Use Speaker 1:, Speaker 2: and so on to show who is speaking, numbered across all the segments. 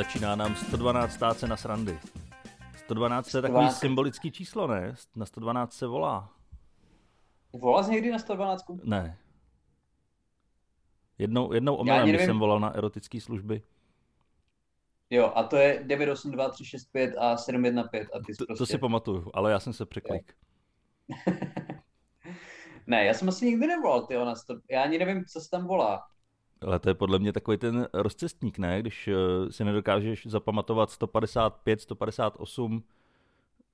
Speaker 1: Začíná nám 112 stát se na srandy. 112 je takový
Speaker 2: 112.
Speaker 1: symbolický číslo, ne? Na 112 se volá.
Speaker 2: Volal jsi někdy na 112?
Speaker 1: Ne. Jednou, jednou omylem, když jsem volal na erotické služby.
Speaker 2: Jo, a to je 982 a 715 a ty
Speaker 1: To,
Speaker 2: prostě...
Speaker 1: to si pamatuju, ale já jsem se překlik.
Speaker 2: Ne, já jsem asi nikdy nevolal, ty na 100... Já ani nevím, co se tam volá.
Speaker 1: Ale to je podle mě takový ten rozcestník, ne? Když uh, si nedokážeš zapamatovat 155, 158,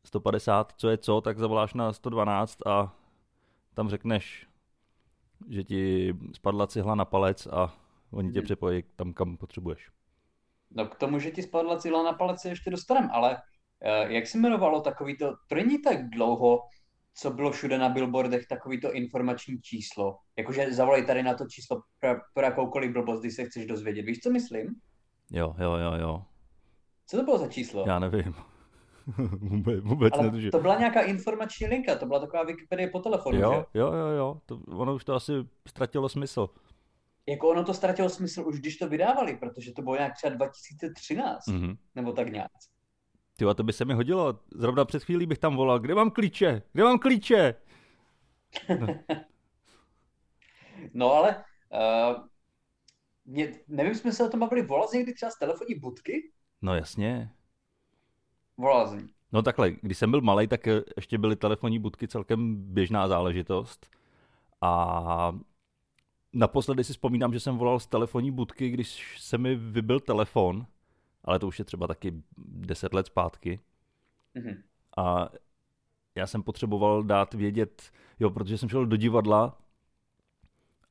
Speaker 1: 150, co je co, tak zavoláš na 112 a tam řekneš, že ti spadla cihla na palec a oni tě
Speaker 2: Mhm.
Speaker 1: přepojí tam, kam potřebuješ.
Speaker 2: No k tomu, že ti spadla cíla na palec, se ještě dostaneme, ale uh, jak se jmenovalo takový to, to není tak dlouho, co bylo všude na billboardech, takový to informační číslo. Jakože zavolej tady na to číslo pro, pro jakoukoliv blbost, když se chceš dozvědět. Víš, co myslím?
Speaker 1: Jo, jo, jo, jo.
Speaker 2: Co to bylo za číslo?
Speaker 1: Já nevím. vůbec, vůbec
Speaker 2: Ale
Speaker 1: netužím.
Speaker 2: to byla nějaká informační linka, to byla taková Wikipedie po telefonu, že?
Speaker 1: Jo, jo, jo, jo. To, ono už to asi ztratilo smysl.
Speaker 2: Jako ono to ztratilo smysl už když to vydávali, protože to bylo nějak třeba 2013,
Speaker 1: Mhm.
Speaker 2: nebo tak nějak.
Speaker 1: Ty to by se mi hodilo. Zrovna před chvílí bych tam volal, kde mám klíče? Kde mám klíče?
Speaker 2: No ale uh, mě, nevím, jsme se o tom bavili, volal jsi někdy třeba z telefonní budky?
Speaker 1: No jasně.
Speaker 2: Volal jsi.
Speaker 1: No takhle, když jsem byl malý, tak ještě byly telefonní budky celkem běžná záležitost. A naposledy si vzpomínám, že jsem volal z telefonní budky, když se mi vybil telefon, ale to už je třeba taky 10 let zpátky.
Speaker 2: Mhm.
Speaker 1: A já jsem potřeboval dát vědět, jo, protože jsem šel do divadla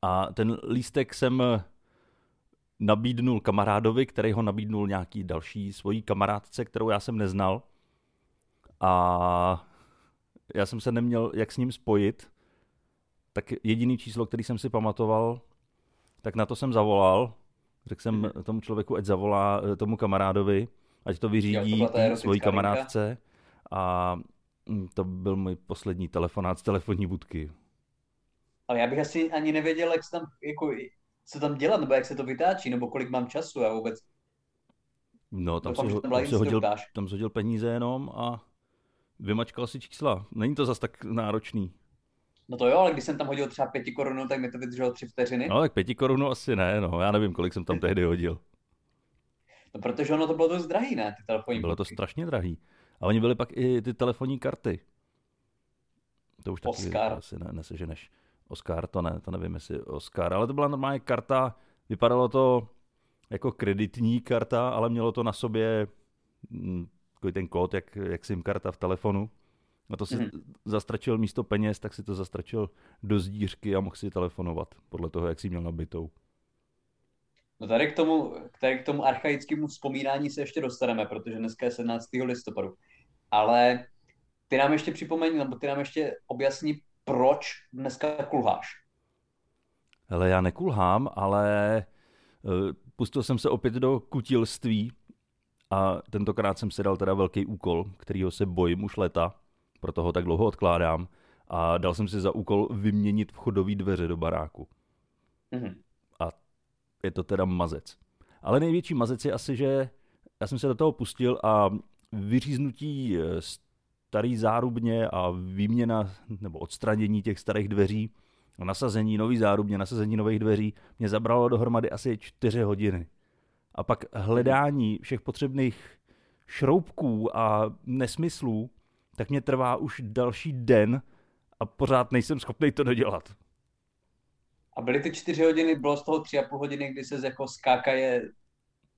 Speaker 1: a ten lístek jsem nabídnul kamarádovi, který ho nabídnul nějaký další svojí kamarádce, kterou já jsem neznal. A já jsem se neměl jak s ním spojit, tak jediný číslo, který jsem si pamatoval, tak na to jsem zavolal. Řekl jsem
Speaker 2: Mhm.
Speaker 1: tomu člověku, ať zavolá eh, tomu kamarádovi, ať to
Speaker 2: Jo,
Speaker 1: vyřídí
Speaker 2: to erotická
Speaker 1: svojí
Speaker 2: linka.
Speaker 1: kamarádce. A mm, to byl můj poslední telefonát z telefonní budky.
Speaker 2: Ale já bych asi ani nevěděl, jak se tam, jako, co tam dělat, nebo jak se to vytáčí, nebo kolik mám času, já vůbec.
Speaker 1: No, tam
Speaker 2: Doufám,
Speaker 1: ho-
Speaker 2: tam
Speaker 1: si hodil, tam hodil peníze jenom a vymačkal si čísla. Není to zas tak náročný.
Speaker 2: No to jo, ale když jsem tam hodil třeba pěti korun, tak mi to vydrželo tři vteřiny.
Speaker 1: No, tak pěti korunu asi ne, no. Já nevím, kolik jsem tam tehdy hodil.
Speaker 2: No protože ono to bylo dost drahý, ne, ty telefonní
Speaker 1: Bylo to strašně drahý. A oni byli pak i ty telefonní karty. To už taky
Speaker 2: Oscar.
Speaker 1: asi ne, neseženeš. Oscar, to ne, to nevím, jestli Oscar, ale to byla normálně karta, vypadalo to jako kreditní karta, ale mělo to na sobě mm, takový ten kód, jak, jak SIM karta v telefonu. A to si
Speaker 2: Mhm.
Speaker 1: zastračil místo peněz, tak si to zastračil do zdířky a mohl si telefonovat podle toho, jak si měl nabitou.
Speaker 2: No tady k tomu, tady k tomu archaickému vzpomínání se ještě dostaneme, protože dneska je 17. listopadu. Ale ty nám ještě připomeň, nebo ty nám ještě objasni, proč dneska kulháš.
Speaker 1: Hele, já nekulhám, ale eh, pustil jsem se opět do kutilství a tentokrát jsem si dal teda velký úkol, kterýho se bojím už leta, proto ho tak dlouho odkládám a dal jsem si za úkol vyměnit vchodové dveře do baráku.
Speaker 2: Mhm.
Speaker 1: A je to teda mazec. Ale největší mazec je asi, že já jsem se do toho pustil a vyříznutí eh, starý zárubně a výměna nebo odstranění těch starých dveří a nasazení nový zárubně, nasazení nových dveří mě zabralo dohromady asi čtyři hodiny. A pak hledání všech potřebných šroubků a nesmyslů, tak mě trvá už další den a pořád nejsem schopný to dodělat.
Speaker 2: A byly ty čtyři hodiny, bylo z toho tři a půl hodiny, kdy se jako skákaje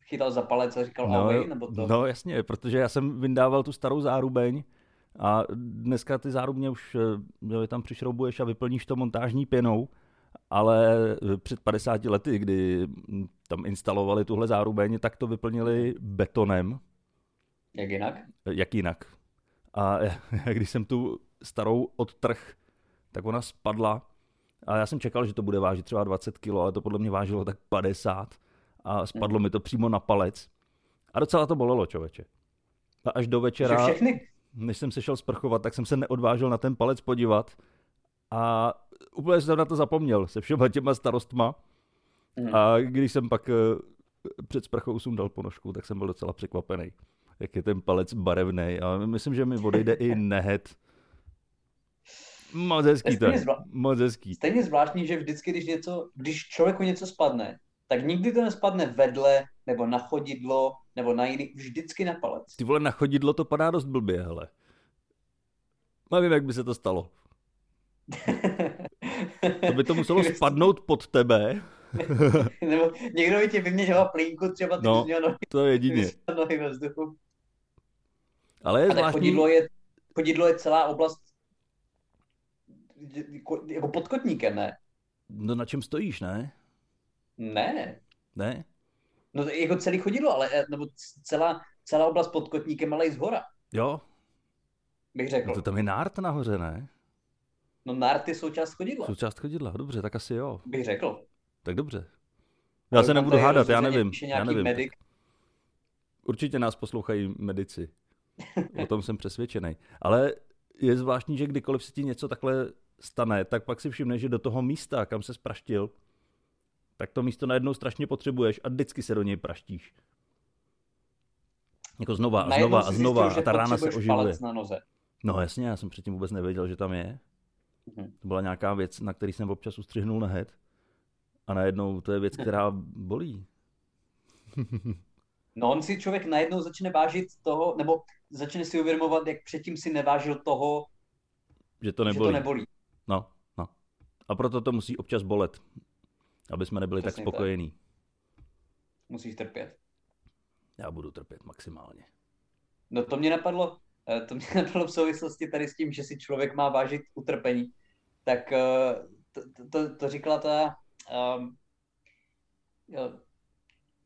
Speaker 2: chytal za palec a říkal
Speaker 1: No,
Speaker 2: ahoj, nebo to?
Speaker 1: no jasně, protože já jsem vyndával tu starou zárubeň a dneska ty zárubně už eh, jo, tam přišroubuješ a vyplníš to montážní pěnou, ale eh, před 50 lety, kdy mm, tam instalovali tuhle zárubeň, tak to vyplnili betonem,
Speaker 2: Jak jinak?
Speaker 1: eh, jak jinak. A když jsem tu starou odtrh, tak ona spadla a já jsem čekal, že to bude vážit třeba 20 kg, ale to podle mě vážilo tak 50 a spadlo mi to přímo na palec. A docela to bolelo, člověče. A až do večera,
Speaker 2: všechny?
Speaker 1: než jsem se šel sprchovat, tak jsem se neodvážil na ten palec podívat a úplně jsem na to zapomněl se všema těma starostma.
Speaker 2: Mhm.
Speaker 1: A když jsem pak eh, před sprchou sundal ponožku, tak jsem byl docela překvapený, jak je ten palec barevný. A myslím, že mi odejde i nehet. Moc hezký to je.
Speaker 2: Zvla...
Speaker 1: Moc hezký.
Speaker 2: Stejně zvláštní, že vždycky, když, něco, když člověku něco spadne, tak nikdy to nespadne vedle, nebo na chodidlo, nebo na jiný, vždycky na palec.
Speaker 1: Ty vole, na chodidlo to padá dost blbě, hele. Nevím, jak by se to stalo. to by to muselo spadnout pod tebe.
Speaker 2: nebo někdo by ti vyměňoval plínku, třeba ty
Speaker 1: no,
Speaker 2: nohy,
Speaker 1: to je jedině.
Speaker 2: nohy ve vzduchu.
Speaker 1: Ale je
Speaker 2: Ale
Speaker 1: zvláštní...
Speaker 2: chodidlo je, chodidlo je celá oblast jako pod kotníkem, ne?
Speaker 1: No na čem stojíš, ne?
Speaker 2: Ne.
Speaker 1: Ne?
Speaker 2: No to je jako celý chodidlo, ale eh, nebo celá, celá oblast pod kotníkem, ale i z hora,
Speaker 1: Jo?
Speaker 2: bych řekl.
Speaker 1: No to tam je nárt nahoře, ne?
Speaker 2: No nárty jsou část chodidla,
Speaker 1: Součást chodidla, dobře, tak asi jo.
Speaker 2: bych řekl.
Speaker 1: Tak dobře. Já se nebudu hádat, já nevím. Já nevím.
Speaker 2: Medic.
Speaker 1: Určitě nás poslouchají medici. O tom jsem přesvědčený. Ale je zvláštní, že kdykoliv se ti něco takhle stane, tak pak si všimneš, že do toho místa, kam se spraštil, tak to místo najednou strašně potřebuješ a vždycky se do něj praštíš. Jako znova a znova a
Speaker 2: zjistil,
Speaker 1: znova
Speaker 2: že
Speaker 1: a ta rána se oživuje.
Speaker 2: palec na noze.
Speaker 1: No jasně, já jsem předtím vůbec nevěděl, že tam je.
Speaker 2: Mhm.
Speaker 1: To byla nějaká věc, na který jsem občas ustřihnul na head. A najednou to je věc, která bolí.
Speaker 2: No on si člověk najednou začne vážit toho, nebo začne si uvědomovat, jak předtím si nevážil toho,
Speaker 1: Že to
Speaker 2: že
Speaker 1: nebolí.
Speaker 2: to nebolí.
Speaker 1: No, no. A proto to musí občas bolet. Aby jsme nebyli
Speaker 2: Přesně
Speaker 1: tak
Speaker 2: tak.
Speaker 1: spokojení.
Speaker 2: Musíš trpět.
Speaker 1: Já budu trpět maximálně.
Speaker 2: No to mě napadlo, eh, to mě napadlo v souvislosti tady s tím, že si člověk má vážit utrpení. Tak eh, to, to, to, říkala ta, um,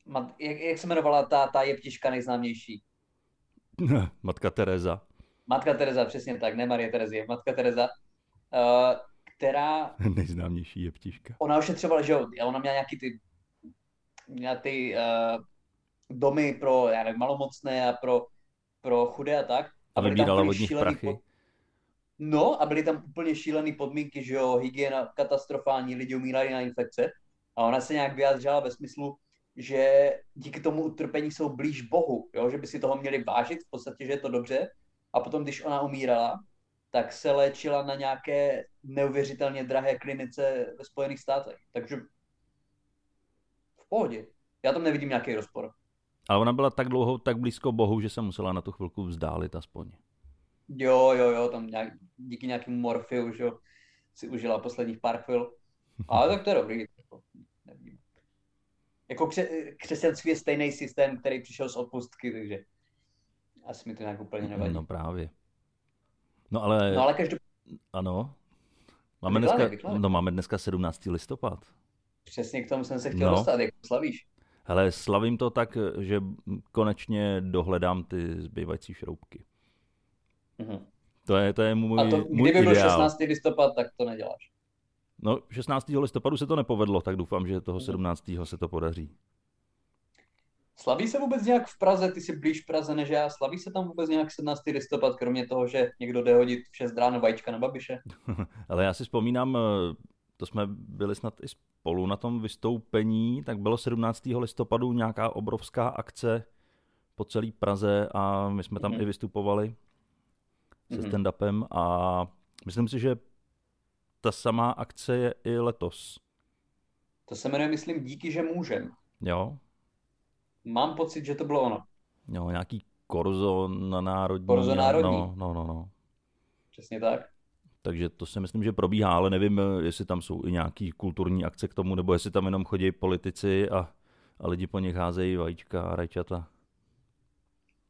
Speaker 2: mat, jak, jak se jmenovala ta, ta jeptiška nejznámější?
Speaker 1: Matka Teresa.
Speaker 2: Matka Teresa, přesně tak, ne Marie Terezie, Matka Teresa, uh, která,
Speaker 1: Nejznámější je ptiška.
Speaker 2: ona ošetřovala, že jo, ona měla nějaký ty, měla ty uh, domy pro, já nevím, malomocné a pro, pro chudé a tak.
Speaker 1: A vybírala
Speaker 2: úplně
Speaker 1: od nich prachy.
Speaker 2: pod- No a byly tam úplně šílené podmínky, že jo, hygiena katastrofální, lidi umírali na infekce. A ona se nějak vyjádřila ve smyslu, že díky tomu utrpení jsou blíž Bohu, jo? že by si toho měli vážit, v podstatě, že je to dobře. A potom, když ona umírala, tak se léčila na nějaké neuvěřitelně drahé klinice ve Spojených státech. Takže v pohodě. Já tam nevidím nějaký rozpor.
Speaker 1: Ale ona byla tak dlouho, tak blízko Bohu, že se musela na tu chvilku vzdálit aspoň.
Speaker 2: Jo, jo, jo, tam nějak, díky nějakému morfiu, že jo, si užila posledních pár chvil. Ale tak to je dobrý. Nevím. Jako kře- křesťanství je stejný systém, který přišel z odpustky, takže asi mi to nějak úplně nevadí.
Speaker 1: No právě. No ale,
Speaker 2: No ale každopádně
Speaker 1: ano. Máme
Speaker 2: Vykládej,
Speaker 1: dneska,
Speaker 2: vykládej.
Speaker 1: no, máme dneska 17. listopad.
Speaker 2: přesně k tomu jsem se chtěl
Speaker 1: No.
Speaker 2: dostat, jak slavíš.
Speaker 1: Hele, slavím to tak, že konečně dohledám ty zbývající šroubky.
Speaker 2: Mhm.
Speaker 1: To je, to je můj,
Speaker 2: A to,
Speaker 1: můj
Speaker 2: kdyby byl
Speaker 1: ideál.
Speaker 2: 16. listopad, tak to neděláš.
Speaker 1: No, 16. listopadu se to nepovedlo, tak doufám, že toho 17. se to podaří.
Speaker 2: Slaví se vůbec nějak v Praze? Ty jsi blíž Praze než já. Slaví se tam vůbec nějak 17. listopad, kromě toho, že někdo jde hodit v 6 ráno vajíčka na Babiše?
Speaker 1: Ale já si vzpomínám, eh, to jsme byli snad i spolu na tom vystoupení, tak bylo 17. listopadu nějaká obrovská akce po celé Praze a my jsme tam
Speaker 2: Mhm.
Speaker 1: i vystupovali se
Speaker 2: Mhm.
Speaker 1: stand-upem a myslím si, že ta samá akce je i letos.
Speaker 2: To se jmenuje, myslím, díky, že můžem.
Speaker 1: Jo,
Speaker 2: Mám pocit, že to bylo ono.
Speaker 1: jo nějaký korzo na národní.
Speaker 2: Korzo národní.
Speaker 1: No, no, no, no.
Speaker 2: Přesně tak.
Speaker 1: Takže to si myslím, že probíhá, ale nevím, jestli tam jsou i nějaký kulturní akce k tomu, nebo jestli tam jenom chodí politici a, a lidi po nich házejí vajíčka a rajčata.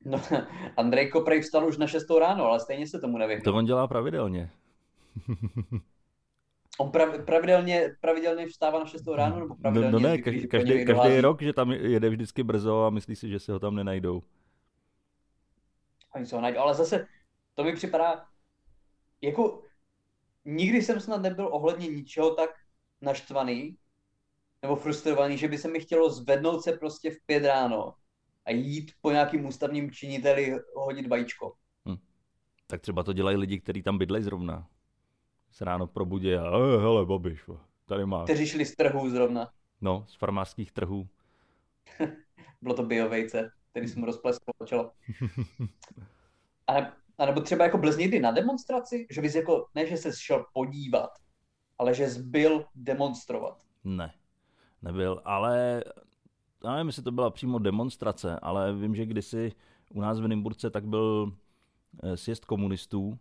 Speaker 2: No, Andrejko prej vstal už na 6 ráno, ale stejně se tomu nevyhnul.
Speaker 1: To on dělá pravidelně.
Speaker 2: On prav, pravidelně, pravidelně vstává na 6 ráno, nebo
Speaker 1: No,
Speaker 2: pravidelně
Speaker 1: no ne,
Speaker 2: zvyklý,
Speaker 1: každý, každý, každý rok, že tam jede vždycky brzo a myslí si, že se ho tam nenajdou.
Speaker 2: Oni se ho najdou, ale zase to mi připadá, jako nikdy jsem snad nebyl ohledně ničeho tak naštvaný nebo frustrovaný, že by se mi chtělo zvednout se prostě v pět ráno a jít po nějakým ústavním činiteli hodit vajíčko.
Speaker 1: Tak třeba to dělají lidi, kteří tam bydlejí zrovna. Se ráno probudí a eh, hele, Babiš, tady máš.
Speaker 2: Kteří šli z trhu zrovna.
Speaker 1: No, z farmářských trhů.
Speaker 2: Bylo to biovejce, který jsem rozpleskl čelo. A, ne, a nebo třeba jako byl někdy na demonstraci, že bys jako, ne, že se šel podívat, ale že jsi byl demonstrovat.
Speaker 1: Ne, nebyl, ale já nevím, jestli to byla přímo demonstrace, ale vím, že kdysi u nás v Nymburce tak byl eh, sjezd komunistů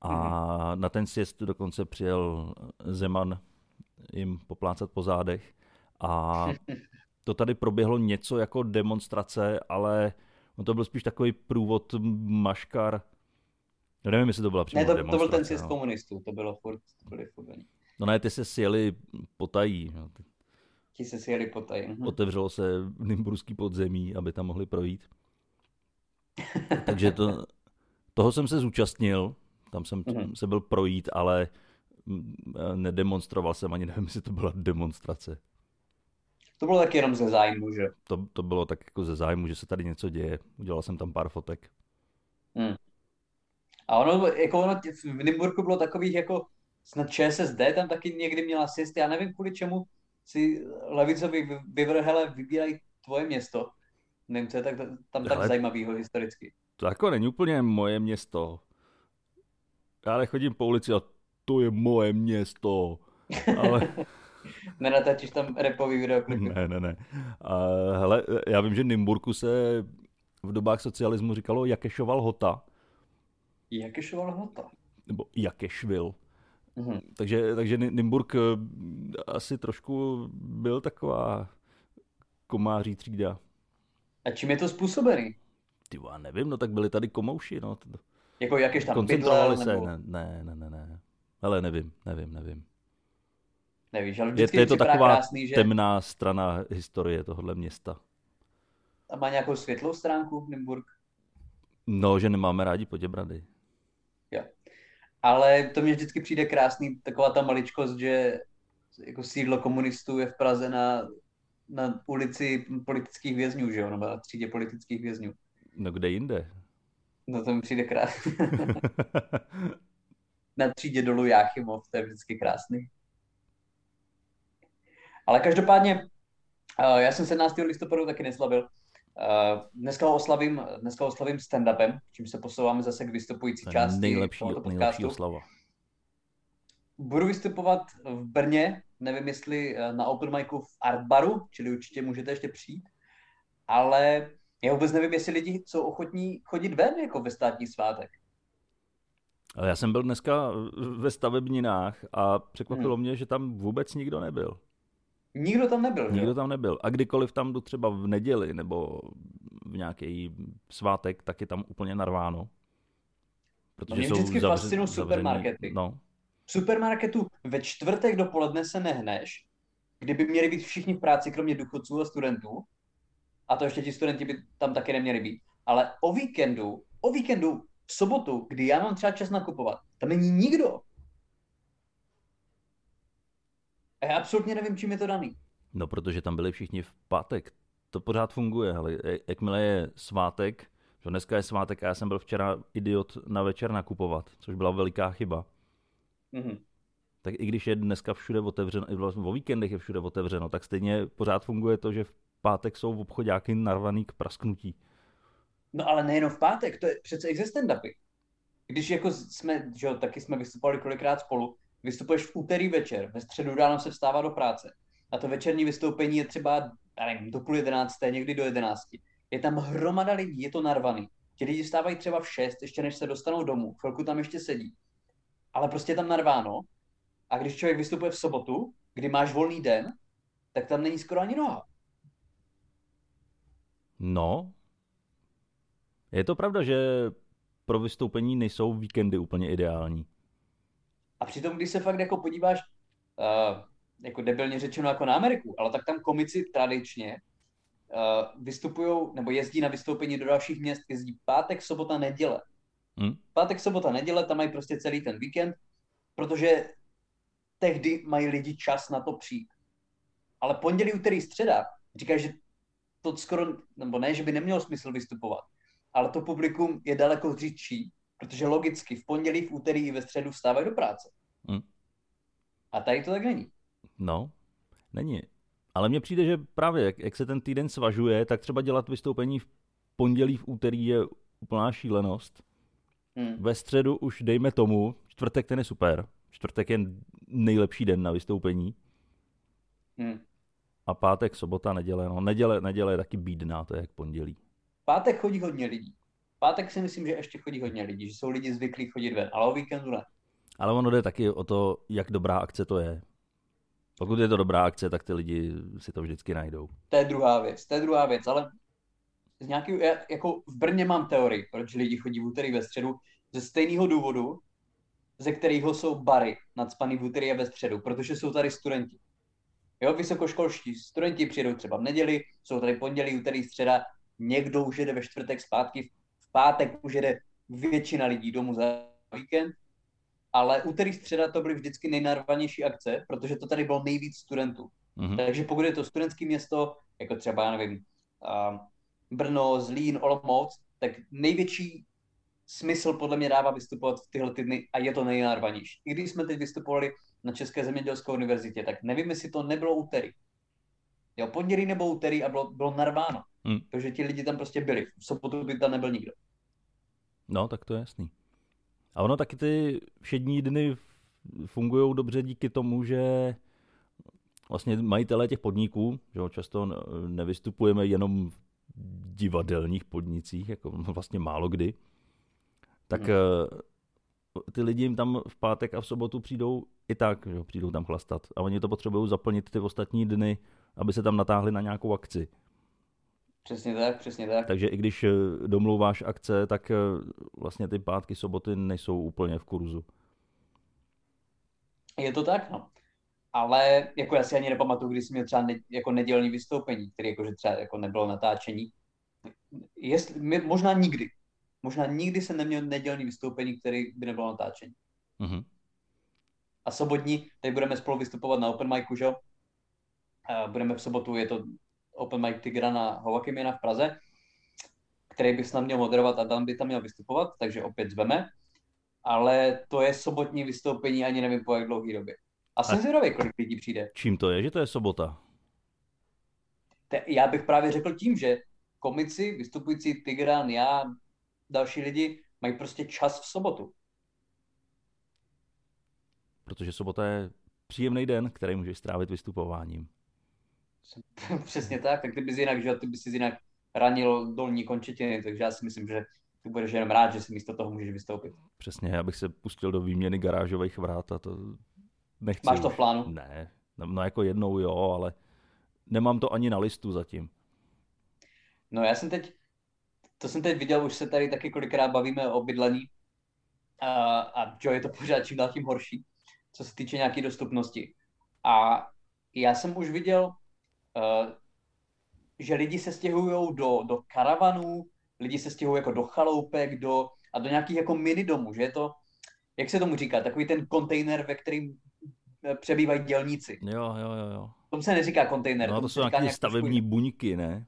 Speaker 1: a na ten sjezd dokonce přijel Zeman jim poplácat po zádech a to tady proběhlo něco jako demonstrace, ale to byl spíš takový průvod maškar. Já nevím, jestli to byla přímo
Speaker 2: Ne, to,
Speaker 1: to
Speaker 2: byl ten sjezd no. komunistů, to bylo furt, to byly furt
Speaker 1: No ne, ty se sjeli potají. No.
Speaker 2: Ti se sjeli potají. Mhm.
Speaker 1: Otevřelo se Nymburský podzemí, aby tam mohli projít. Takže to, toho jsem se zúčastnil, tam jsem mm-hmm. se byl projít, ale mm, nedemonstroval jsem, ani nevím, jestli to byla demonstrace.
Speaker 2: To bylo taky jenom ze zájmu, že?
Speaker 1: To, to bylo tak jako ze zájmu, že se tady něco děje. Udělal jsem tam pár fotek.
Speaker 2: Hmm. A ono, jako ono v Nymburku bylo takových jako snad ČSSD tam taky někdy měla sjezd, já nevím kvůli čemu si levicovi vyvrhele vybírají tvoje město. Nevím, co je tak, tam tak Ale zajímavého historicky.
Speaker 1: To jako není úplně moje město. Já nechodím po ulici a to je moje město. Ale...
Speaker 2: Nenatačíš tam repový videoklipy?
Speaker 1: Ne, ne, ne. A, hele, já vím, že Nymburku se v dobách socialismu říkalo Jakešoval Hota.
Speaker 2: Jakešoval Hota?
Speaker 1: Nebo Jakešvil. Mm-hmm. Takže, takže Nymburk eh, asi trošku byl taková komáří třída.
Speaker 2: A čím je to způsobený?
Speaker 1: Ty já nevím, no tak byli tady komouši, no.
Speaker 2: Jako jakýž tam
Speaker 1: Koncentrovali bydlel, se, nebo... ne, ne, ne, ne. Ale nevím, nevím, nevím.
Speaker 2: Nevíš, ale
Speaker 1: vždycky je, je to taková krásný, že... temná strana historie tohohle města.
Speaker 2: A má nějakou světlou stránku Nymburk?
Speaker 1: No, že nemáme rádi poděbrady.
Speaker 2: Jo. Ale to mě vždycky přijde krásný, taková ta maličkost, že jako sídlo komunistů je v Praze na, na ulici politických vězňů, že jo, nebo na třídě politických vězňů.
Speaker 1: No kde jinde?
Speaker 2: No to mi přijde krásný. na třídě dolu Jáchymov, to je vždycky krásný. Ale každopádně, eh, já jsem 17. listopadu taky neslavil. Eh, dneska ho oslavím, dneska oslavím stand-upem, čím se posouváme zase k vystupující části
Speaker 1: nejlepší, nejlepší oslava.
Speaker 2: Budu vystupovat v Brně, nevím jestli eh, na open micu v Art Baru, čili určitě můžete ještě přijít, ale já vůbec nevím, jestli lidi jsou ochotní chodit ven jako ve státní svátek.
Speaker 1: Ale já jsem byl dneska ve stavebninách a překvapilo hmm. mě, že tam vůbec nikdo nebyl.
Speaker 2: Nikdo tam nebyl,
Speaker 1: Nikdo že? tam nebyl. A kdykoliv tam jdu třeba v neděli nebo v nějaký svátek, tak je tam úplně narváno.
Speaker 2: Protože no mě vždycky zavři, fascinují supermarkety.
Speaker 1: No.
Speaker 2: V supermarketu ve čtvrtek dopoledne se nehneš, kdyby měli být všichni v práci, kromě důchodců a studentů. A to ještě ti studenti by tam taky neměli být. Ale o víkendu, o víkendu v sobotu, kdy já mám třeba čas nakupovat, tam není nikdo. A já absolutně nevím, čím je to daný.
Speaker 1: No, protože tam byli všichni v pátek. To pořád funguje, ale jakmile je svátek, že dneska je svátek a já jsem byl včera idiot na večer nakupovat, což byla veliká chyba. Mm-hmm. Tak i když je dneska všude otevřeno, i vlastně o víkendech je všude otevřeno, tak stejně pořád funguje to, že v pátek jsou v obchodáky narvaný k prasknutí.
Speaker 2: No ale nejenom v pátek, to je přece existent Když jako jsme, že jo, taky jsme vystupovali kolikrát spolu, vystupuješ v úterý večer, ve středu ráno se vstává do práce a to večerní vystoupení je třeba, nevím, do půl jedenácté, někdy do jedenácti. Je tam hromada lidí, je to narvaný. Ti lidi vstávají třeba v šest, ještě než se dostanou domů, chvilku tam ještě sedí. Ale prostě je tam narváno a když člověk vystupuje v sobotu, kdy máš volný den, tak tam není skoro ani noha.
Speaker 1: No, je to pravda, že pro vystoupení nejsou víkendy úplně ideální.
Speaker 2: A přitom, když se fakt jako podíváš, uh, jako debilně řečeno jako na Ameriku, ale tak tam komici tradičně uh, vystupují nebo jezdí na vystoupení do dalších měst, jezdí pátek, sobota, neděle. Hmm. Pátek, sobota, neděle, tam mají prostě celý ten víkend, protože tehdy mají lidi čas na to přijít. Ale pondělí, úterý, středa, říkáš, že to skoro, nebo ne, že by nemělo smysl vystupovat, ale to publikum je daleko řidší, Protože logicky v pondělí, v úterý i ve středu vstávají do práce. Hmm. A tady to tak není.
Speaker 1: No, není. Ale mně přijde, že právě jak, jak se ten týden svažuje, tak třeba dělat vystoupení v pondělí, v úterý je úplná šílenost. Hmm. Ve středu už dejme tomu, čtvrtek ten je super. Čtvrtek je nejlepší den na vystoupení. Hmm. A pátek, sobota, neděle. No, neděle, neděle je taky bídná, to je jak pondělí.
Speaker 2: Pátek chodí hodně lidí. Pátek si myslím, že ještě chodí hodně lidí, že jsou lidi zvyklí chodit ven, ale o víkendu ne.
Speaker 1: Ale ono jde taky o to, jak dobrá akce to je. Pokud je to dobrá akce, tak ty lidi si to vždycky najdou.
Speaker 2: To je druhá věc, to je druhá věc, ale z nějaký, jako v Brně mám teorii, proč lidi chodí v úterý ve středu, ze stejného důvodu, ze kterého jsou bary nadspaný v úterý a ve středu, protože jsou tady studenti. Jo, vysokoškolští studenti přijedou třeba v neděli, jsou tady pondělí, úterý, středa, někdo už jede ve čtvrtek zpátky, v pátek už jede většina lidí domů za víkend, ale úterý, středa to byly vždycky nejnarvanější akce, protože to tady bylo nejvíc studentů. Mm-hmm. Takže pokud je to studentské město, jako třeba, já nevím, uh, Brno, Zlín, Olomouc, tak největší smysl podle mě dává vystupovat v tyhle týdny a je to nejnarvanější. I když jsme teď vystupovali na České zemědělské univerzitě, tak nevím, jestli to nebylo úterý. Jo, pondělí nebo úterý a bylo, bylo narváno. Hmm. Takže ti lidi tam prostě byli. V sobotu by tam nebyl nikdo.
Speaker 1: No, tak to je jasný. A ono taky ty všední dny fungují dobře díky tomu, že vlastně majitelé těch podniků, že často nevystupujeme jenom v divadelních podnicích, jako vlastně málo kdy, tak hmm. Eh, ty lidi jim tam v pátek a v sobotu přijdou i tak, že přijdou tam chlastat. A oni to potřebují zaplnit ty ostatní dny, aby se tam natáhli na nějakou akci.
Speaker 2: Přesně tak, přesně tak.
Speaker 1: Takže i když eh, domlouváš akce, tak eh, vlastně ty pátky, soboty nejsou úplně v kurzu.
Speaker 2: Je to tak, no. Ale jako já si ani nepamatuju, když jsem měl třeba ne, jako nedělní vystoupení, který jakože třeba jako nebylo natáčení. Jestli, možná nikdy. Možná nikdy jsem neměl nedělní vystoupení, který by nebylo natáčení. Mm-hmm. A sobotní, teď budeme spolu vystupovat na Open Micu, že Budeme v sobotu, je to Open Mic Tigra na Hovakimina v Praze, který bych snad měl moderovat a Dan by tam měl vystupovat, takže opět zveme. Ale to je sobotní vystoupení, ani nevím po jak dlouhý době. A jsem zvědavý, kolik lidí přijde.
Speaker 1: Čím to je, že to je sobota?
Speaker 2: Te, já bych právě řekl tím, že komici, vystupující Tigran, já, další lidi mají prostě čas v sobotu.
Speaker 1: Protože sobota je příjemný den, který můžeš strávit vystupováním.
Speaker 2: Přesně tak, tak ty bys jinak, že ty bys si jinak ranil dolní končetiny, takže já si myslím, že ty budeš jenom rád, že si místo toho můžeš vystoupit.
Speaker 1: Přesně, já bych se pustil do výměny garážových vrát a to nechci.
Speaker 2: Máš to v plánu?
Speaker 1: Ne, no, no jako jednou jo, ale nemám to ani na listu zatím.
Speaker 2: No já jsem teď, to jsem teď viděl, už se tady taky kolikrát bavíme o bydlení a, a jo, je to pořád čím dál tím horší, co se týče nějaké dostupnosti. A já jsem už viděl Eh, že lidi se stěhují do, do karavanů, lidi se stěhují jako do chaloupek, do, a do nějakých jako mini domů, že je to, jak se tomu říká, takový ten kontejner, ve kterým eh, přebývají dělníci.
Speaker 1: Jo, jo, jo, jo.
Speaker 2: Tomu se neříká kontejner.
Speaker 1: No to jsou nějaké stavební buňky, ne?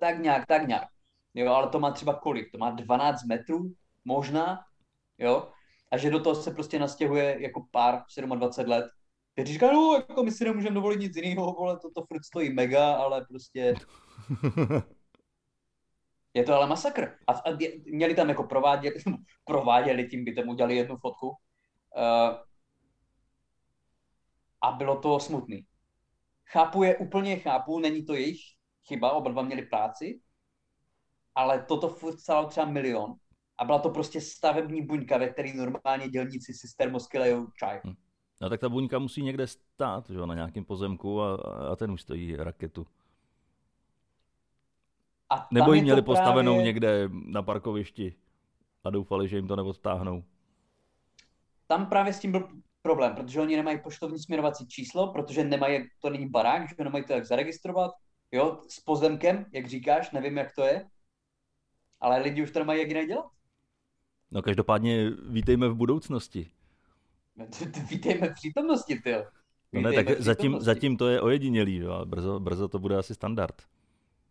Speaker 2: Tak nějak, tak nějak. Jo, ale to má třeba kolik? To má 12 metrů, možná, jo? A že do toho se prostě nastěhuje jako pár 27 let Teď říká, no, jako my si nemůžeme dovolit nic jiného, vole, to, to furt stojí mega, ale prostě... Je to ale masakr. A, a měli tam jako provádět, prováděli tím, by tam udělali jednu fotku. Uh, a bylo to smutný. Chápu je, úplně chápu, není to jejich chyba, oba dva měli práci, ale toto furt stalo třeba milion. A byla to prostě stavební buňka, ve které normálně dělníci si z termosky lejou čaj. Hmm.
Speaker 1: No tak ta buňka musí někde stát, že na nějakém pozemku a, a ten už stojí raketu. A Nebo ji měli postavenou právě... někde na parkovišti a doufali, že jim to neodtáhnou.
Speaker 2: Tam právě s tím byl problém, protože oni nemají poštovní směrovací číslo, protože nemají, to není barák, že nemají to jak zaregistrovat, jo, s pozemkem, jak říkáš, nevím, jak to je, ale lidi už to nemají jak jinak dělat.
Speaker 1: No každopádně vítejme v budoucnosti.
Speaker 2: Vítejme v přítomnosti, ty.
Speaker 1: No ne, tak zatím, zatím to je ojedinělý, jo, brzo, brzo to bude asi standard.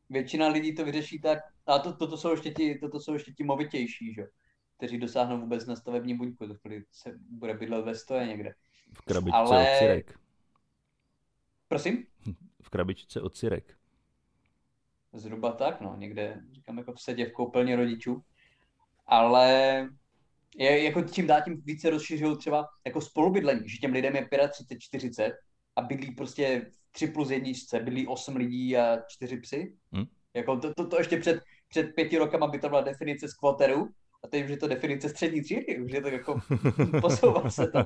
Speaker 2: Většina lidí to vyřeší tak, a to, toto, jsou ještě ti, toto jsou ještě ti movitější, že? kteří dosáhnou vůbec na stavební buňku, to se bude bydlet ve stoje někde.
Speaker 1: V krabičce Ale... od Prosím? v krabičce od Sirek.
Speaker 2: Zhruba tak, no, někde, říkám, jako v sedě v koupelně rodičů. Ale je, jako čím dál tím více rozšiřují třeba jako spolubydlení, že těm lidem je 35, 40 a bydlí prostě v 3 plus jedničce, bydlí 8 lidí a 4 psy. Hmm. Jako to, to, to, ještě před, před pěti rokama by to byla definice skvoterů a teď už je to definice střední třídy, už je to jako, posouvá se to.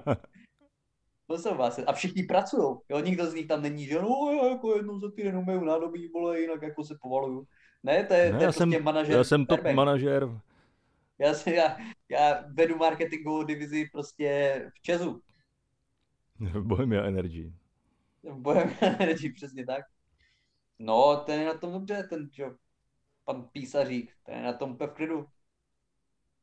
Speaker 2: Posouvá se. A všichni pracují. Jo, nikdo z nich tam není, že no, já jako jednou za týden umyju nádobí, vole, jinak jako se povaluju. Ne, to je, ne, to je
Speaker 1: já jsem,
Speaker 2: manažer.
Speaker 1: Já jsem top manažer.
Speaker 2: Já, jsem, já, já vedu marketingovou divizi prostě v Česu.
Speaker 1: V Bohemia Energy.
Speaker 2: V Bohemia Energy, přesně tak. No, ten je na tom dobře, ten, čo, pan písařík, ten je na tom v klidu.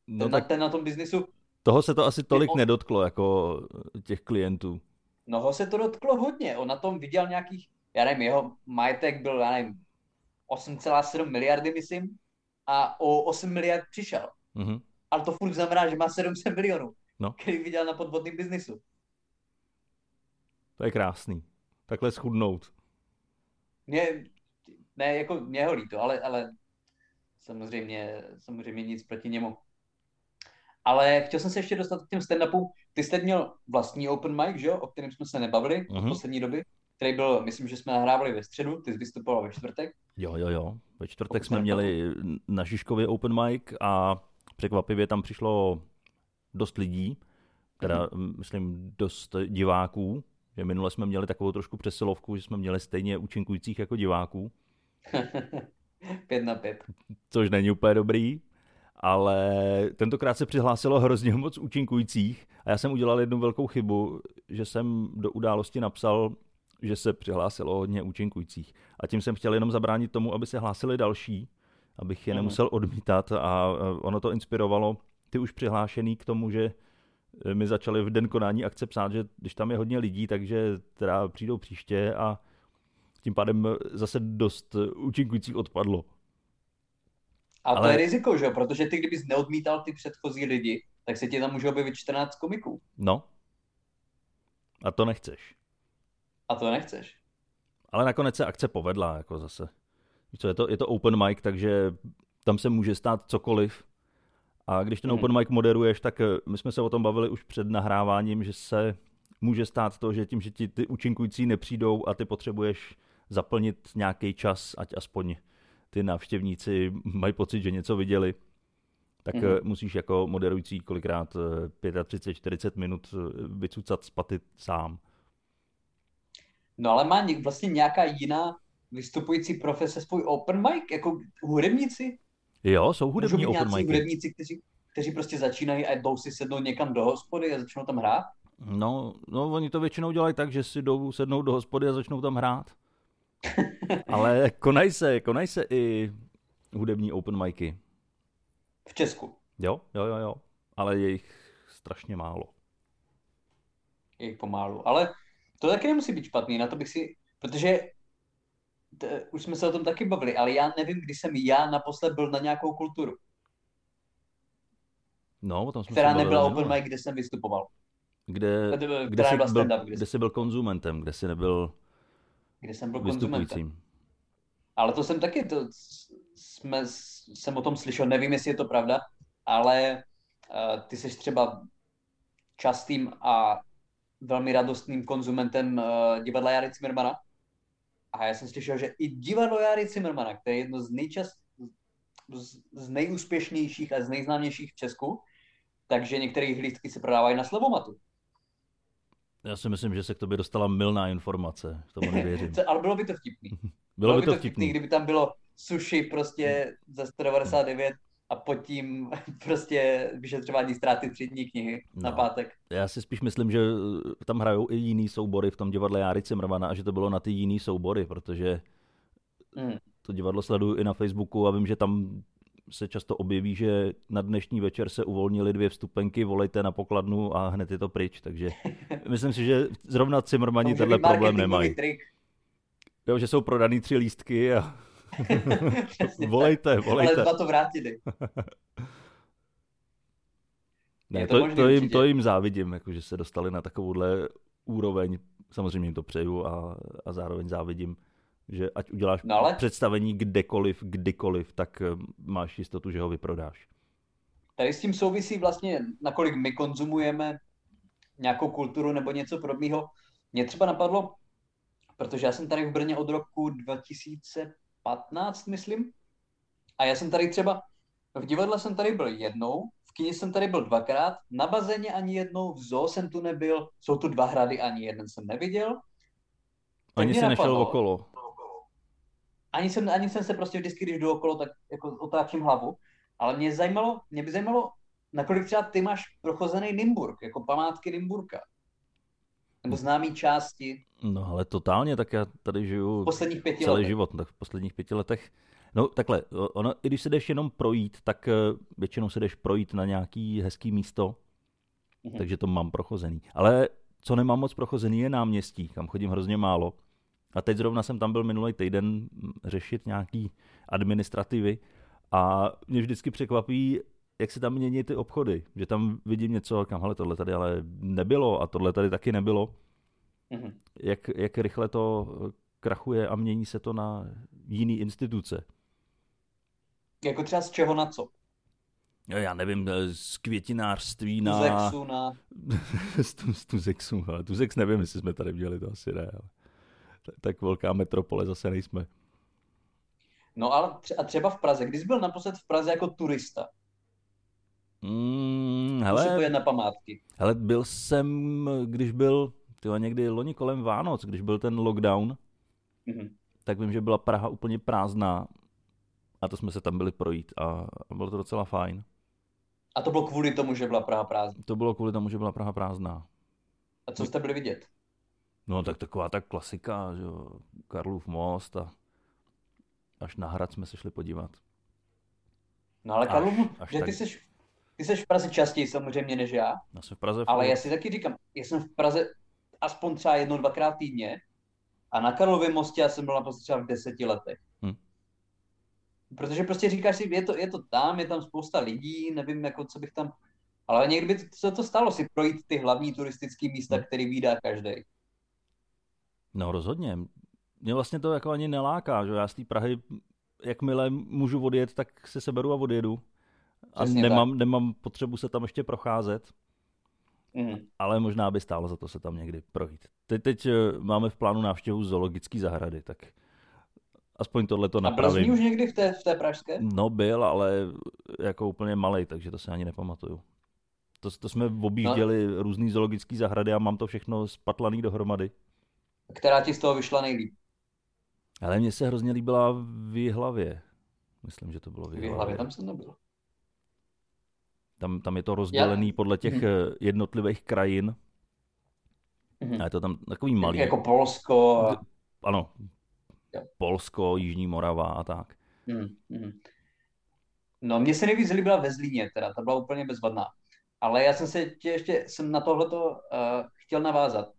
Speaker 2: No ten, tak... na, ten na tom biznisu,
Speaker 1: toho se to asi tolik nedotklo, jako těch klientů.
Speaker 2: No ho se to dotklo hodně. On na tom viděl nějakých, já nevím, jeho majetek byl, já nevím, 8,7 miliardy, myslím, a o 8 miliard přišel. Mm-hmm. Ale to furt znamená, že má 700 milionů, no. který viděl na podvodném biznisu.
Speaker 1: To je krásný. Takhle schudnout.
Speaker 2: Mě, ne, jako mě ho líto, ale, ale samozřejmě, samozřejmě nic proti němu. Ale chtěl jsem se ještě dostat k těm stand-upům. Ty jste měl vlastní open mic, že jo? o kterém jsme se nebavili uh-huh. v mhm. poslední době, který byl, myslím, že jsme nahrávali ve středu, ty jsi vystupoval ve čtvrtek.
Speaker 1: Jo, jo, jo. Ve čtvrtek Pokud jsme měli na Žižkově open mic a překvapivě tam přišlo dost lidí, teda uh-huh. myslím dost diváků, že minule jsme měli takovou trošku přesilovku, že jsme měli stejně účinkujících jako diváků.
Speaker 2: pět na pět.
Speaker 1: Což není úplně dobrý, ale tentokrát se přihlásilo hrozně moc účinkujících a já jsem udělal jednu velkou chybu, že jsem do události napsal, že se přihlásilo hodně účinkujících. A tím jsem chtěl jenom zabránit tomu, aby se hlásili další, abych je mhm. nemusel odmítat a ono to inspirovalo ty už přihlášený k tomu, že mi začali v den konání akce psát, že když tam je hodně lidí, takže teda přijdou příště a tím pádem zase dost účinkujících odpadlo.
Speaker 2: Ale, ale to je riziko, že jo? Protože ty, kdybys neodmítal ty předchozí lidi, tak se ti tam může objevit 14 komiků.
Speaker 1: No. A to nechceš.
Speaker 2: A to nechceš.
Speaker 1: Ale nakonec se akce povedla, jako zase. Co, je, to, je to open mic, takže tam se může stát cokoliv. A když ten hmm. open mic moderuješ, tak eh, my jsme se o tom bavili už před nahráváním, že se může stát to, že tím, že ti ty účinkující nepřijdou a ty potřebuješ zaplnit nějaký čas, ať aspoň ty návštěvníci mají pocit, že něco viděli, tak mm-hmm. musíš jako moderující kolikrát 35-40 eh, minut eh, vycucat spaty sám.
Speaker 2: No ale má vlastně nějaká jiná vystupující profese svůj open mic, jako hudebníci?
Speaker 1: Jo, jsou hudební open mic.
Speaker 2: hudebníci, kteří, kteří prostě začínají a jdou si sednout někam do hospody a začnou tam hrát?
Speaker 1: No, no, oni to většinou dělají tak, že si jdou sednout do hospody a začnou tam hrát. Ale konají se, konají se i hudební open micy.
Speaker 2: V Česku?
Speaker 1: Jo, jo, jo, jo. Ale je jich strašně málo.
Speaker 2: Je jich pomálu. Ale to taky nemusí být špatný, na to bych si... Protože t, už jsme se o tom taky bavili, ale já nevím, kdy jsem já naposled byl na nějakou kulturu.
Speaker 1: No, o tom jsme
Speaker 2: která nebyla open mic, kde jsem vystupoval.
Speaker 1: Kde, kde, kde, jsi byl, kde jsi byl konzumentem, kde jsi nebyl
Speaker 2: kde jsem byl konzumentem. Ale to jsem taky, to jsme, jsem o tom slyšel, nevím, jestli je to pravda, ale uh, ty jsi třeba častým a velmi radostným konzumentem uh, divadla Jary Cimrmana. A já jsem slyšel, že i divadlo Jary Cimrmana, které je jedno z nejčas, z, z nejúspěšnějších a z nejznámějších v Česku, takže některé hlídky se prodávají na Slevomatu.
Speaker 1: Já si myslím, že se k tobě dostala milná informace. Tomu nevěřím.
Speaker 2: Ale bylo by to vtipný.
Speaker 1: bylo, bylo by to vtipný. vtipný,
Speaker 2: kdyby tam bylo sushi prostě za 199 a pod tím prostě vyšetřování ztráty tři dní knihy no. na pátek.
Speaker 1: Já si spíš myslím, že tam hrajou i jiný soubory v tom divadle Járy Cimrmana a že to bylo na ty jiný soubory, protože hmm. to divadlo sleduju i na Facebooku a vím, že tam se často objeví, že na dnešní večer se uvolnili dvě vstupenky, volejte na pokladnu a hned je to pryč. Takže myslím si, že zrovna Cimrmani tenhle problém nemají. Trik. Jo, že jsou prodaný tři lístky a volejte, volejte.
Speaker 2: Ale dva to vrátili.
Speaker 1: ne, to, to, to, jim, to jim závidím, jako, že se dostali na takovouhle úroveň. Samozřejmě jim to přeju a, a zároveň závidím Že ať uděláš no ale... představení kdekoliv, kdykoliv, tak eh, máš jistotu, že ho vyprodáš.
Speaker 2: Tady s tím souvisí vlastně, nakolik my konzumujeme nějakou kulturu nebo něco podobného. Mě třeba napadlo, protože já jsem tady v Brně od roku 2015, myslím, a já jsem tady třeba, v divadle jsem tady byl jednou, v kyně jsem tady byl dvakrát, na bazéně ani jednou, v zoo jsem tu nebyl, jsou tu dva hrady, ani jeden jsem neviděl.
Speaker 1: Ani se nešel okolo.
Speaker 2: Ani jsem, ani jsem se prostě vždycky, když jdu okolo, tak jako otáčím hlavu. Ale mě zajímalo, mě by zajímalo, nakolik třeba ty máš prochozený Nymburk, jako památky Nymburka. Nebo známý části.
Speaker 1: No ale totálně, tak já tady žiju
Speaker 2: posledních pěti
Speaker 1: celý
Speaker 2: letech.
Speaker 1: život. Tak v posledních pěti letech No takhle, ono, i když se jdeš jenom projít, tak eh, většinou se jdeš projít na nějaký hezký místo, mm-hmm. takže to mám prochozený. Ale co nemám moc prochozený je náměstí, kam chodím hrozně málo. A teď zrovna jsem tam byl minulý týden řešit nějaký administrativy a mě vždycky překvapí, jak se tam mění ty obchody. Že tam vidím něco, kam hele, tohle tady ale nebylo a tohle tady taky nebylo. Mm-hmm. Jak, jak rychle to krachuje a mění se to na jiný instituce.
Speaker 2: Jako třeba z čeho na co?
Speaker 1: Já nevím, eh, z květinářství na...
Speaker 2: Tuzexu na...
Speaker 1: z Tuzexu, ale Tuzex nevím, jestli jsme tady měli, to asi ne. Ale... Tak velká metropole zase nejsme.
Speaker 2: No ale a třeba v Praze, když jsi byl naposled v Praze jako turista?
Speaker 1: Mm, hele,
Speaker 2: Musí na památky.
Speaker 1: Hele, byl jsem, když byl, tyhle někdy loni kolem Vánoc, když byl ten lockdown, mm-hmm. tak vím, že byla Praha úplně prázdná a to jsme se tam byli projít a, a bylo to docela fajn.
Speaker 2: A to bylo kvůli tomu, že byla Praha prázdná?
Speaker 1: To bylo kvůli tomu, že byla Praha prázdná.
Speaker 2: A co jste byli vidět?
Speaker 1: No tak taková ta klasika, že jo, Karlův most a až na hrad jsme se šli podívat.
Speaker 2: No ale Karlův, že tak... ty jsi, ty jsi v Praze častěji samozřejmě než já.
Speaker 1: Já jsem v Praze.
Speaker 2: Ale já si taky říkám, já jsem v Praze aspoň třeba jednou, dvakrát týdně a na Karlově mostě já jsem byl naposledy třeba v deseti letech. Hmm. Protože prostě říkáš si, je to, je to tam, je tam spousta lidí, nevím, jako co bych tam... Ale někdy by se to stalo si projít ty hlavní turistické místa, hmm. který vydá každý.
Speaker 1: No rozhodně. Mě vlastně to jako ani neláká, že já z té Prahy, jakmile můžu odjet, tak se seberu a odjedu. A nemám, nemám potřebu se tam ještě procházet. Mm. Ale možná by stálo za to se tam někdy projít. Teď, teď eh, máme v plánu návštěvu zoologické zahrady, tak aspoň tohle to napravím.
Speaker 2: A už někdy v té, v té pražské?
Speaker 1: No byl, ale jako úplně malý, takže to se ani nepamatuju. To, to jsme objížděli no. různý zoologické zahrady a mám to všechno spatlaný dohromady.
Speaker 2: Která ti z toho vyšla nejlíp?
Speaker 1: Ale mně se hrozně líbila v hlavě. Myslím, že to bylo v
Speaker 2: hlavě. tam jsem nebyl.
Speaker 1: Tam, tam je to rozdělený Já... podle těch mm-hmm. jednotlivých krajin. Mm-hmm. A je to tam takový malý.
Speaker 2: Jako Polsko.
Speaker 1: Ano. Jo. Polsko, Jižní Morava a tak. Mm-hmm.
Speaker 2: No, mně se nejvíc líbila ve Zlíně, teda, ta byla úplně bezvadná. Ale já jsem se tě ještě, jsem na tohleto uh, chtěl navázat.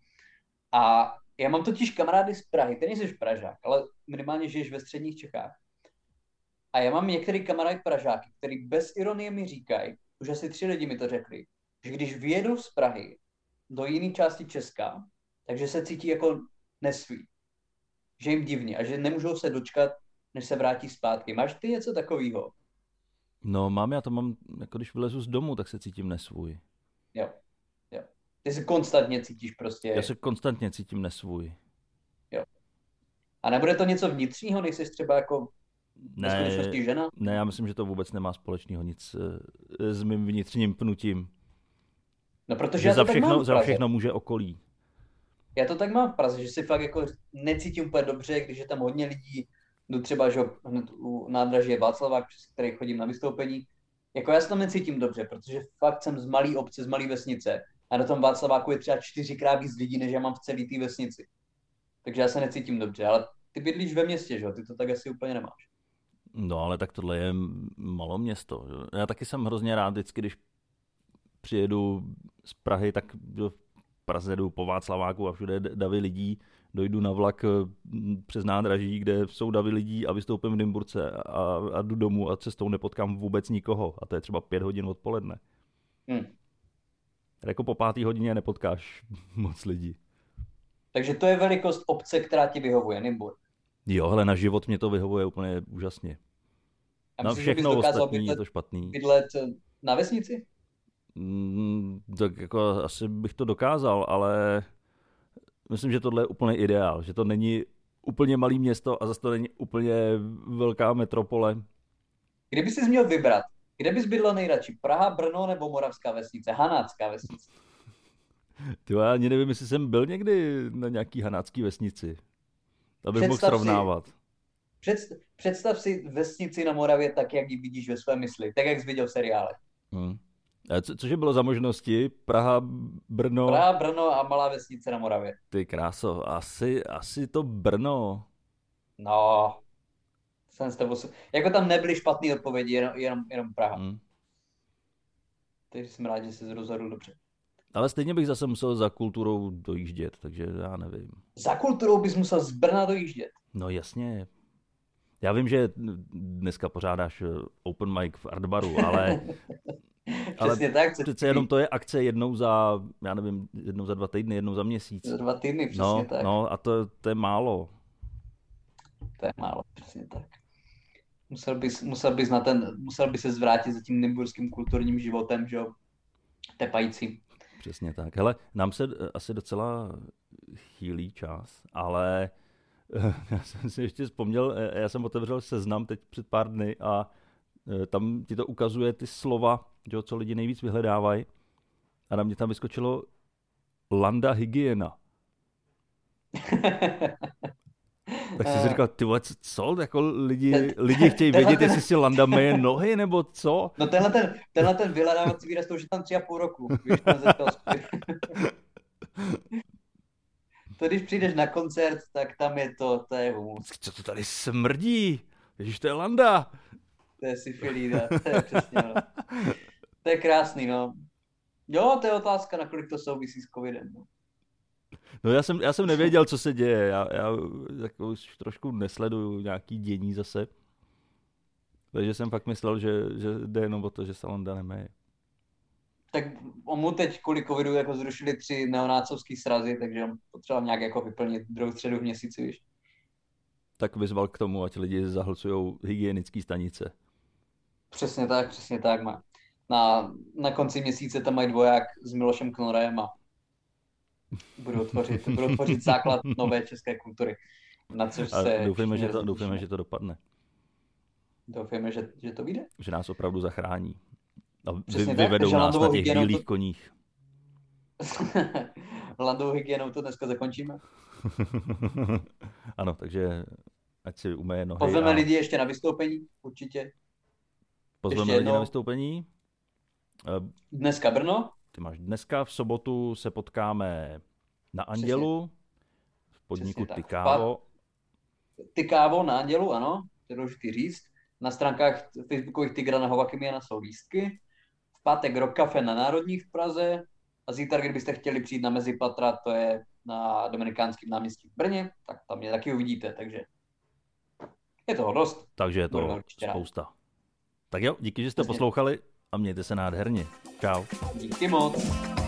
Speaker 2: A já mám totiž kamarády z Prahy, ty nejsi Pražák, ale minimálně žiješ ve středních Čechách. A já mám některý kamarád Pražáky, který bez ironie mi říkají, už asi tři lidi mi to řekli, že když vyjedou z Prahy do jiné části Česka, takže se cítí jako nesvý. Že jim divně a že nemůžou se dočkat, než se vrátí zpátky. Máš ty něco takového?
Speaker 1: No mám, já to mám, jako když vylezu z domu, tak se cítím nesvůj.
Speaker 2: Jo. Ty se konstantně cítíš prostě...
Speaker 1: Já se konstantně cítím nesvůj.
Speaker 2: Jo. A nebude to něco vnitřního, nejsi třeba jako ne, žena?
Speaker 1: Ne, já myslím, že to vůbec nemá společného nic eh, s mým vnitřním pnutím.
Speaker 2: No, protože že já
Speaker 1: za, všechno, za všechno může okolí.
Speaker 2: Já to tak mám v Praze, že si fakt jako necítím úplně dobře, když je tam hodně lidí, jdu třeba že hned u nádraží je Václavák, přes který chodím na vystoupení. Jako já se tam necítím dobře, protože fakt jsem z malé obce, z malé vesnice a na tom Václaváku je třeba čtyřikrát víc lidí, než já mám v celé té vesnici. Takže já se necítím dobře, ale ty bydlíš ve městě, že jo? Ty to tak asi úplně nemáš.
Speaker 1: No ale tak tohle je malo město. Že? Já taky jsem hrozně rád vždycky, když přijedu z Prahy, tak v Praze jdu po Václaváku a všude davy lidí, dojdu na vlak přes nádraží, kde jsou davy lidí a vystoupím v Dymburce a, a jdu domů a cestou nepotkám vůbec nikoho. A to je třeba pět hodin odpoledne. Hmm. Jako po pátý hodině nepotkáš moc lidí.
Speaker 2: Takže to je velikost obce, která ti vyhovuje, Nymburk.
Speaker 1: Jo, ale na život mě to vyhovuje úplně úžasně.
Speaker 2: A
Speaker 1: Na
Speaker 2: myslíš, že bys
Speaker 1: všechno
Speaker 2: dokázal
Speaker 1: ostatní je
Speaker 2: bydlet,
Speaker 1: to špatný.
Speaker 2: bydlet eh, na vesnici?
Speaker 1: Mm, tak jako asi bych to dokázal, ale myslím, že tohle je úplně ideál, že to není úplně malý město a zase to není úplně velká metropole.
Speaker 2: Kdyby jsi měl vybrat, kde bys bydlel nejradši? Praha, Brno nebo Moravská vesnice? Hanácká vesnice.
Speaker 1: Ty já ani nevím, jestli jsem byl někdy na nějaký hanácký vesnici. Abych mohl
Speaker 2: Představ si-
Speaker 1: srovnávat.
Speaker 2: Představ, představ si vesnici na Moravě tak, jak ji vidíš ve své mysli. Tak, jak jsi viděl v seriále.
Speaker 1: Hmm. A co, cože bylo za možnosti? Praha, Brno,
Speaker 2: Praha, Brno a malá vesnice na Moravě.
Speaker 1: ty kráso, asi, asi to Brno.
Speaker 2: No, jsem s tebou... sou- Jako tam nebyly špatné odpovědi, jenom, jenom, jenom Praha.
Speaker 1: Hmm.
Speaker 2: Takže jsem rád, že jsi rozhodl dobře.
Speaker 1: Ale stejně bych zase musel za kulturou dojíždět, takže já nevím.
Speaker 2: Za kulturou bys musel z Brna dojíždět.
Speaker 1: No jasně. Já vím, že dneska pořádáš eh, open mic v Artbaru, ale, ale
Speaker 2: Přesně tak.
Speaker 1: přece jenom to je akce jednou za, já nevím, jednou za dva týdny, jednou za měsíc.
Speaker 2: Za dva týdny, přesně
Speaker 1: No,
Speaker 2: tak.
Speaker 1: no a to, to je málo.
Speaker 2: To je málo, přesně tak. Musel bys, musel bys, na ten, musel bys se zvrátit za tím nymburským kulturním životem, že jo, tepající.
Speaker 1: Přesně tak. Hele, nám se eh, asi docela chýlí čas, ale eh, já jsem si ještě vzpomněl, eh, já jsem otevřel seznam teď před pár dny a tam ti to ukazuje ty slova, že jo, co lidi nejvíc vyhledávají. A na mě tam vyskočilo landa hygiena. Tak jsem si říkal, ty vole, co-? Jako lidi, lidi chtějí vědět, jestli si landa meje nohy, nebo co?
Speaker 2: No tenhle ten, tenhle ten vyhledávací výraz, to už je tam tři a půl roku. Víš, To když přijdeš na koncert, tak tam je to, to je humus.
Speaker 1: Co to tady smrdí? Ježiš, to je landa.
Speaker 2: To je syfilída, to je přesně ono. To je krásný, no. Jo, to je otázka, nakolik to souvisí s covidem. No.
Speaker 1: No já jsem, já jsem nevěděl, co se děje. Já, já jako už trošku nesleduju nějaký dění zase. Takže jsem fakt myslel, že, že jde jenom o to, že se Landa nemeje.
Speaker 2: Tak on mu teď kvůli covidu jako zrušili tři neonácovský srazy, takže on potřeboval nějak jako vyplnit druhou středu v měsíci, víš.
Speaker 1: Tak vyzval k tomu, ať lidi zahlcují hygienické stanice.
Speaker 2: Přesně tak, přesně tak má. Na, na konci měsíce tam mají dvoják s Milošem Knorem a budou tvořit, budou tvořit základ nové české kultury. Na což
Speaker 1: A
Speaker 2: se
Speaker 1: doufejme, že to, doufejme,
Speaker 2: těšíme.
Speaker 1: že to dopadne.
Speaker 2: Doufejme, že, že to vyjde.
Speaker 1: Že nás opravdu zachrání. A vy,
Speaker 2: tak,
Speaker 1: vyvedou
Speaker 2: že
Speaker 1: nás na těch bílých
Speaker 2: to-
Speaker 1: koních.
Speaker 2: Landovou hygienou to dneska zakončíme.
Speaker 1: ano, takže ať si umeje nohy.
Speaker 2: Pozveme
Speaker 1: a
Speaker 2: lidi ještě na vystoupení, určitě.
Speaker 1: pozveme
Speaker 2: ještě
Speaker 1: lidi na vystoupení. Eh,
Speaker 2: Dneska Brno,
Speaker 1: Ty máš dneska, v sobotu se potkáme na Andělu, v podniku. Tykávo.
Speaker 2: Ty kávo na Andělu, ano, to je důležité říct. Na stránkách facebookových Tigrana Hovakimiana jsou lístky. V pátek Rock Cafe na Národní v Praze. A zítra, kdybyste chtěli přijít na Mezipatra, to je na Dominikánském náměstí v Brně, tak tam mě taky uvidíte, takže je toho dost.
Speaker 1: Takže je to spousta. Tak jo, díky, že jste
Speaker 2: Přesně.
Speaker 1: poslouchali a mějte se nádherně. Čau.
Speaker 2: Díky moc.